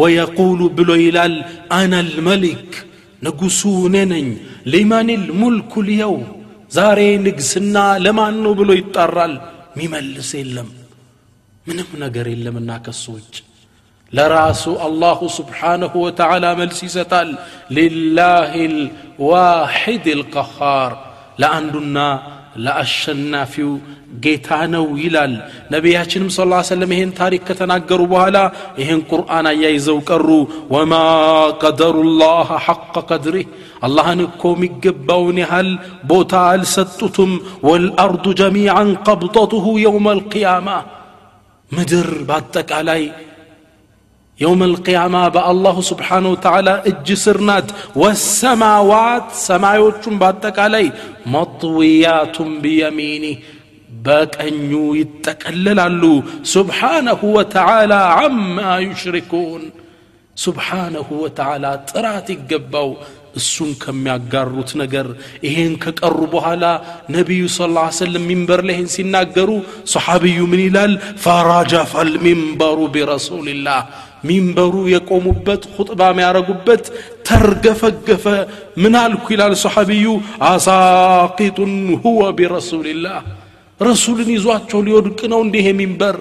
ወየቁሉ ብሎ ይላል አና ልመሊክ ንጉሱ እኔ ነኝ ሊመን ልሙልኩ ልየው ዛሬ ንግስና ለማን ነው ብሎ ይጣራል ሚመልስ የለም ምንም ነገር የለምና ከሱ ውጭ ለራሱ አላሁ ስብሓንሁ ወተዓላ መልስ ይሰጣል ሊላህ ልዋሒድ ልቀኻር ለአንዱና ለአሸናፊው ጌታ ነው ይላል ነቢያችንም ስ ሰለም ይሄን ታሪክ ከተናገሩ በኋላ ይህን ቁርአን አያይዘው ቀሩ ወማ ቀደሩ ላህ ሐቀ ቀድሪህ አላህን እኮ የሚገባውን ያህል ቦታ አልሰጡትም ወልአርዱ ጀሚዓን ቀብጠትሁ የውም አልቅያማ ምድር በአጠቃላይ يوم القيامة بأ الله سبحانه وتعالى اجسرنات والسماوات سماوات باتك علي مطويات بيميني باك أن يتكلل علو سبحانه وتعالى عما يشركون. سبحانه وتعالى تراتي قبو እሱን ከሚያጋሩት ነገር ይሄን ከቀሩ በኋላ ነቢዩ ስ ላ ሰለም لهن ላይ صحابي ሰሓብዩ ምን ይላል المنبر برسول الله. ሚንበሩ የቆሙበት ኹጥባ የሚያረጉበት ተርገፈገፈ ምን አልኩ ይላል ሰሓቢዩ አሳቂጡን ሁወ ቢረሱልላህ ረሱልን ይዟቸው ሊወድቅ ነው እንዲህ ሚንበር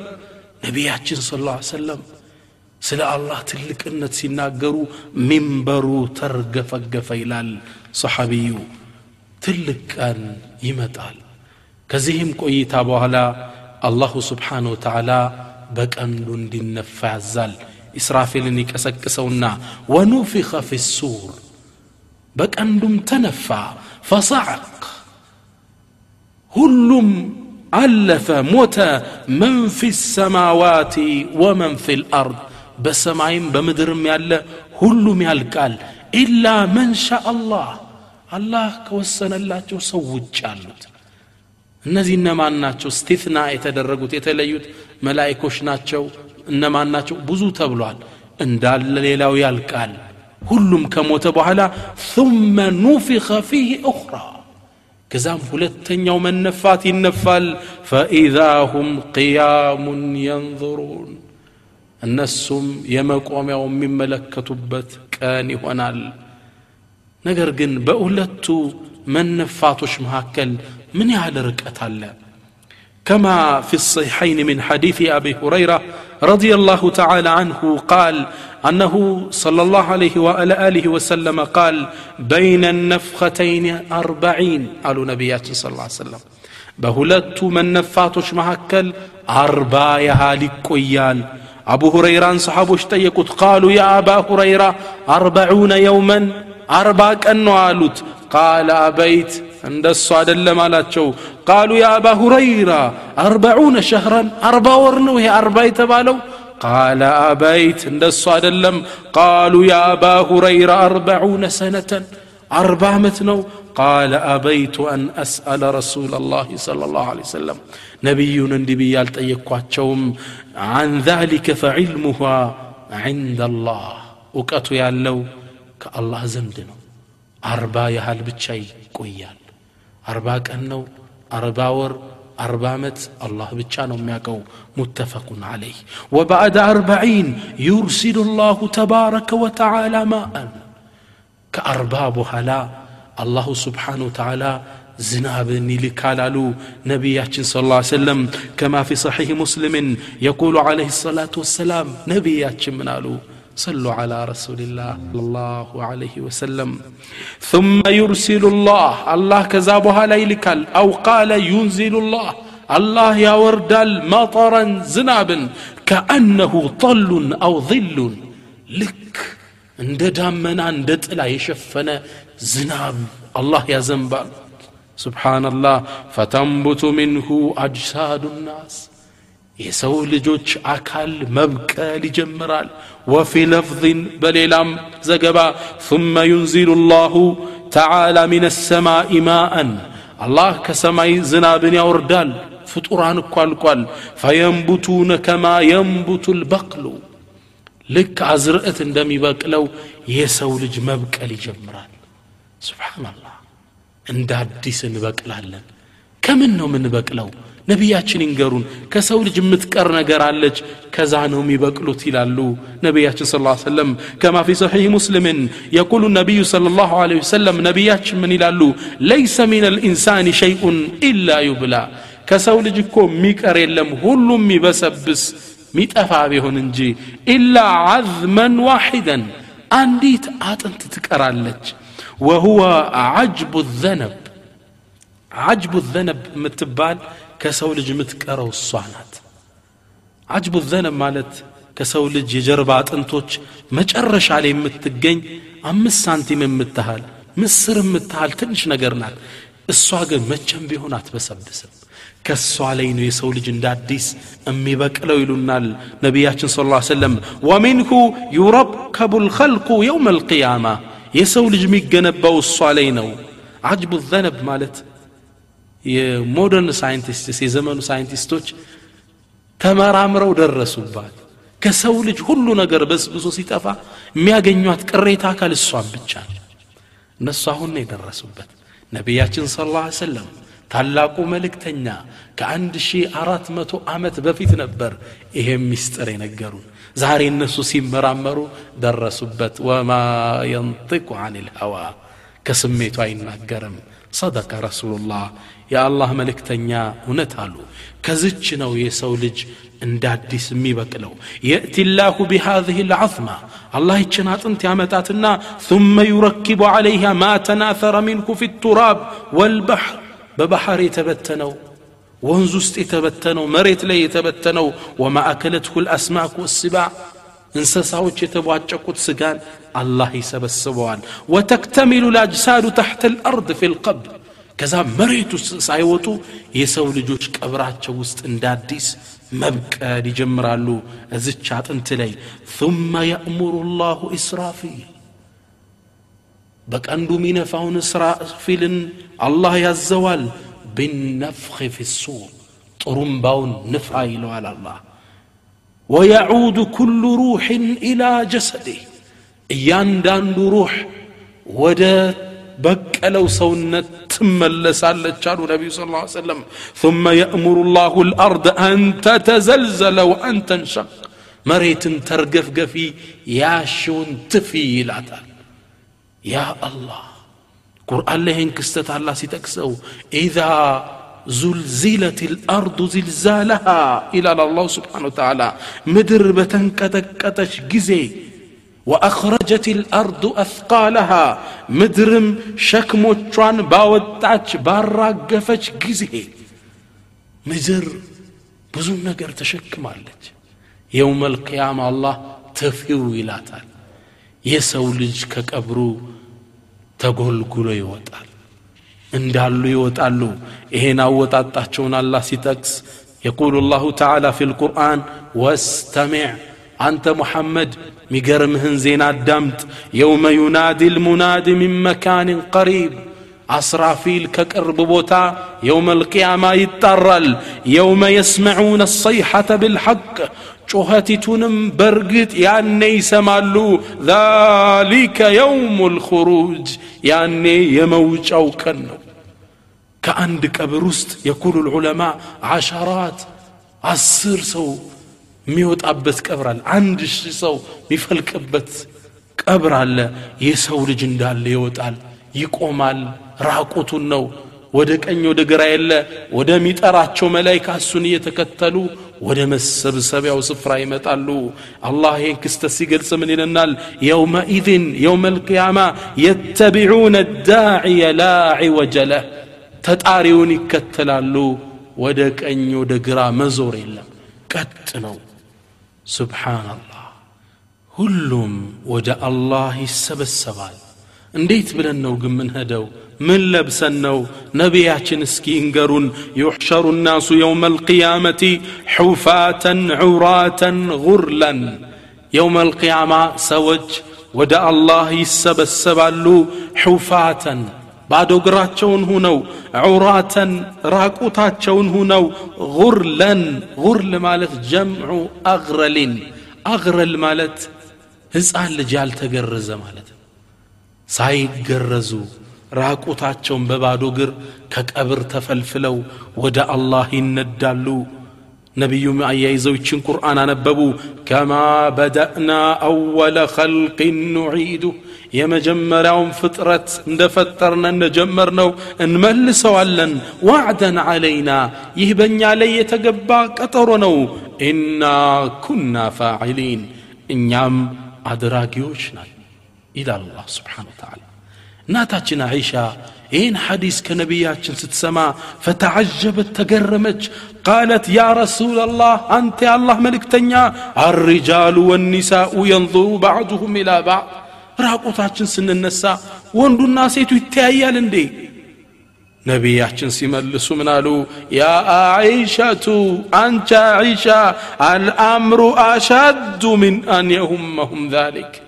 ነቢያችን ስ ላ ሰለም ስለ አላህ ትልቅነት ሲናገሩ ሚንበሩ ተርገፈገፈ ይላል ሰሓቢዩ ትልቅ ቀን ይመጣል ከዚህም ቆይታ በኋላ አላሁ ስብሓን ወተዓላ በቀንዱ እንዲነፋ ያዛል ኢስራፊልን ይቀሰቅሰውና ወኑፊኸ ፊ ሱር በቀንዱም ተነፋ ፈሰዐቅ ሁሉም አለፈ ሞተ መን ፊ ሰማዋት ወመን ፊ ልአርድ በሰማይም በምድርም ያለ ሁሉም ያልቃል ኢላ መን ሻ አላህ አላህ ከወሰነላቸው ሰው ውጭ አሉት እነዚህ እነማን ናቸው ስቲትና የተደረጉት የተለዩት መላይኮች ናቸው እነማን ናቸው ብዙ ተብሏል እንዳለ ሌላው ያልቃል ሁሉም ከሞተ በኋላ ثመ ኑፊኸ ፊህ ኡኽራ ከዛም ሁለተኛው መነፋት ይነፋል ፈኢዛ ሁም ቅያሙን የንظሩን እነሱም የመቆሚያው የሚመለከቱበት ቀን ይሆናል ነገር ግን በሁለቱ መነፋቶች መካከል ምን ያህል ርቀት አለ كما في الصحيحين من حديث أبي هريرة رضي الله تعالى عنه قال أنه صلى الله عليه وعلى آله وسلم قال بين النفختين أربعين. قالوا نبيات صلى الله عليه وسلم. بهلت من نفاتش مهكل أربع يهالك قيال أبو هريرة صحابه اشتيقت قالوا يا أبا هريرة أربعون يوما أربع كأنه قال أبيت እንደሱ አይደለም አላቸው። ቃሉ ያ ሁረይራ አርበዑነ ሸህረን አርባ ወር ነው ይሄ አርባ የተባለው። قال أبيت እንደሱ አይደለም። قالوا يا أبا هريرة أربعون سنة أربع متنو قال أبيت أن أسأل رسول الله صلى الله عليه وسلم نبي نبي يالتأيكواتشوم عن ذلك فعلمها عند الله وكأتو يالو كالله زندنو أربع يهال بتشي قويال አርባ ቀን ነው አርባ ወር አርባ ዓመት አላህ ብቻ ነው የሚያውቀው ሙተፈቁን አለይህ ወባዕድ አርበዒን ዩርሲሉ ላሁ ተባረከ ወተዓላ ማአን ከአርባ በኋላ አላሁ ስብሓን ወተዓላ ዝናብን ይልካል አሉ ነቢያችን ስ ላ ሰለም ከማ ፊ ሰሒሕ ሙስሊምን የቁሉ ዓለይህ ሰላቱ ወሰላም ነቢያችን ምን አሉ صلوا على رسول الله صلى الله عليه وسلم. ثم يرسل الله. الله كذابها ليلك أو قال ينزل الله. الله يا ورد مطرا زنابا كأنه طل أو ظل. لك عند دامنا عند لا يشفنا زناب الله يا زنبال سبحان الله فتنبت منه أجساد الناس የሰው ልጆች አካል መብቀል ይጀምራል ወፊ ለፍዝን በሌላም ዘገባ ثመ ዩንዚሉ ላሁ ተዓላ ሚን ሰማኢ ማአን አላህ ከሰማይ ዝናብን ያወርዳል ፍጡራን እኮ አልቋል ፈየንቡቱነ ከማ የንቡቱ ልበቅሉ ልክ አዝርዕት እንደሚበቅለው የሰው ልጅ መብቀል ይጀምራል ስብሓናላህ እንደ አዲስ እንበቅላለን ከምን ነው የምንበቅለው ነቢያችን ይንገሩን ከሰው ልጅ የምትቀር ነገር አለች ከዛ ነው የሚበቅሉት ይላሉ ነቢያችን ስለ ሰለም ከማ ፊ ሰሒሕ ሙስሊምን የቁሉ ነቢዩ ስለ ላሁ ለ ወሰለም ነቢያችን ምን ይላሉ ለይሰ ሚን ልኢንሳን ሸይኡን ኢላ ዩብላ ከሰው ልጅ እኮ የሚቀር የለም ሁሉም የሚበሰብስ ሚጠፋ ቢሆን እንጂ ኢላ ዓዝመን ዋሒደን አንዲት አጥንት ትቀራለች ወሁወ አጅቡ ዘነብ ዓጅቡ ዘነብ የምትባል ከሰው ልጅ የምትቀረው እሷ ናት አጅቡ ዘነብ ማለት ከሰው ልጅ የጀርባ አጥንቶች መጨረሻ ላይ የምትገኝ አምስት ሳንቲም የምትሃል ምስር የምትሃል ትንሽ ነገር ናት እሷ ግን መቼም ቢሆን አትበሰብስም ከእሷ ላይ ነው የሰው ልጅ እንደ አዲስ የሚበቅለው ይሉናል ነቢያችን ስለ ላ ሰለም ወሚንሁ ዩረከቡ ልኸልቁ የውም አልቅያማ የሰው ልጅ የሚገነባው እሷ ላይ ነው አጅቡ ዘነብ ማለት የሞደርን ሳይንቲስትስ የዘመኑ ሳይንቲስቶች ተመራምረው ደረሱባት። ከሰው ልጅ ሁሉ ነገር በስብሶ ሲጠፋ የሚያገኟት ቅሬታ አካል እሷን ብቻ ነው። እነሱ አሁን ነው የደረሱበት። ነቢያችን ስለ ላ ታላቁ መልእክተኛ ከአንድ ሺህ አራት መቶ ዓመት በፊት ነበር ይሄም ሚስጥር የነገሩን። ዛሬ እነሱ ሲመራመሩ ደረሱበት። ወማ የንጥቁ አን ልሀዋ ከስሜቱ አይናገርም صدق رسول الله يا الله ملك تنيا ونتالو كزتش نو ان انداد سمي بكلو يأتي الله بهذه العظمة الله يتشنات انت عمتاتنا ثم يركب عليها ما تناثر منك في التراب والبحر ببحر يتبتنو ونزوست يتبتنو مريت لي يتبتنو وما أكلته الأسماك والسباع እንስሳዎች የተቧጨቁት ስጋን አላህ ይሰበስበዋል ወተክተሚሉ ላጅሳዱ ተሕተ ልአርድ ፊ ልቀብር ከዛ መሬት ውስጥ ሳይወጡ የሰው ልጆች ቀብራቸው ውስጥ እንደ አዲስ መብቀል ይጀምራሉ እዝች አጥንት ላይ ثመ የእሙሩ ላሁ ኢስራፊል በቀንዱ ሚነፋውን እስራፊልን አላህ ያዘዋል ቢነፍኺ ፊ ሱር ጥሩምባውን ንፋ ይለዋል አላህ ወየዑዱ ኩሉ ሩሕን ኢላ ጀሰዴህ እያንዳንዱ ሩሕ ወደ በቀለው ሰውነት ትመለሳለች አሉ ነቢዩ ስ ላ ሰለም ثم يأمر الله الأرض أن تتزلزل وأن تنشق መሬትን ተርገፍገፊ ያሽውን ትፊ ይላታል ያ አላህ ቁርአን ላይ ይህን ክስተት አላህ ሲጠቅሰው ኢዛ زلزلت الأرض زلزالها إلى الله سبحانه وتعالى. مدربة كتكتش جزي وأخرجت الأرض أثقالها. مدرم شكم تران باوتاش بارا قفش جزي. مدر بزون نقر تشك مالك يوم القيامة الله تفيو ولاتال يسولج كك أبرو تقول قلو يوتال. እንዳሉ ይወጣሉ ይሄን አወጣጣቸውን አላህ ሲጠቅስ የቁሉ ላሁ ተዓላ ፊ ልቁርአን ወስተሚዕ አንተ ሙሐመድ ሚገርምህን ዜና አዳምጥ የውመ ዩናዲ ልሙናድ ሚን መካንን ቀሪብ አስራፊል ከቅርብ ቦታ የውመ ልቅያማ ይጣራል የውመ የስመዑነ ሰይሐተ ብልሐቅ ጩኸቲቱንም በርግጥ ያኔ ይሰማሉ ዛሊከ የውም ልኹሩጅ ያኔ የመውጫው ቀን ነው ከአንድ ቀብር ውስጥ የኩሉ ልዑለማ አሻራት አስር ሰው የሚወጣበት ቀብር አለ አንድ ሺህ ሰው የሚፈልቅበት ቀብር አለ የሰው ልጅ እንዳለ ይወጣል ይቆማል ራቁቱን ነው ወደ ቀኝ ወደ ግራ የለ ወደሚጠራቸው መላይካ እሱን እየተከተሉ ወደ መሰብሰቢያው ስፍራ ይመጣሉ አላህ ይህን ክስተት ሲገልጽ ምን ይለናል የውመኢዝን የውመ ልቅያማ የተቢዑነ ዳዕየ ላ ዒወጀ ለህ ተጣሪውን ይከተላሉ ወደ ቀኝ ወደ ግራ መዞር የለም ቀጥ ነው ስብሓናላህ ሁሉም ወደ አላህ ይሰበሰባል እንዴት ብለን ነው ግን ምንሄደው ምን ለብሰን ነው ነቢያችን እስኪ እንገሩን ዩሕሸሩ ናሱ የውመ አልቅያመቲ ሑፋተን ዑራተን ጉርለን የውመ አልቅያማ ሰዎች ወደ አላህ ይሰበሰባሉ ሑፋተን ባዶ እግራቸውን ሁነው ዑራተን ራቁታቸውን ሁነው ጉርለን ጉርል ማለት ጀምዑ አግረሊን አግረል ማለት ሕፃን ልጅ ያልተገረዘ ማለት ነው ሳይገረዙ ራቁታቸውን በባዶ እግር ከቀብር ተፈልፍለው ወደ አላህ ይነዳሉ ነቢዩም አያይዘው ይችን ቁርአን አነበቡ ከማ በደእና አወለ ኸልቅን ኑዒዱ የመጀመሪያውን ፍጥረት እንደፈጠርነ እንደጀመርነው እንመልሰዋለን ዋዕደን ዓለይና ይህ በእኛ ላይ የተገባ ቀጠሮ ነው ኢና ኩና ፋዒሊን እኛም አድራጊዎች ናል ይላል አላህ ስብሓን ወተዓላ ناتاچن عيشة إن حديث كنبيات ستسمع فتعجبت تقرمج قالت يا رسول الله أنت الله ملك تنيا الرجال والنساء ينظر بعضهم إلى بعض راقو تاچن سن النساء واندو الناس يتعيال اندي نبياتشن سملسو منالو يا عائشة أنت عائشة الأمر أشد من أن يهمهم ذلك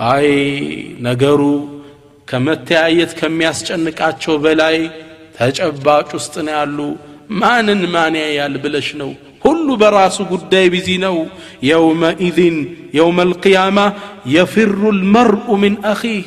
أي نقروا ከመተያየት ከሚያስጨንቃቸው በላይ ተጨባጭ ውስጥ ነው ያሉ ማንን ማን ያያል ብለሽ ነው ሁሉ በራሱ ጉዳይ ቢዚ ነው የውመኢዝን የውመ ልቅያማ የፍሩ ልመርኡ ምን አኺህ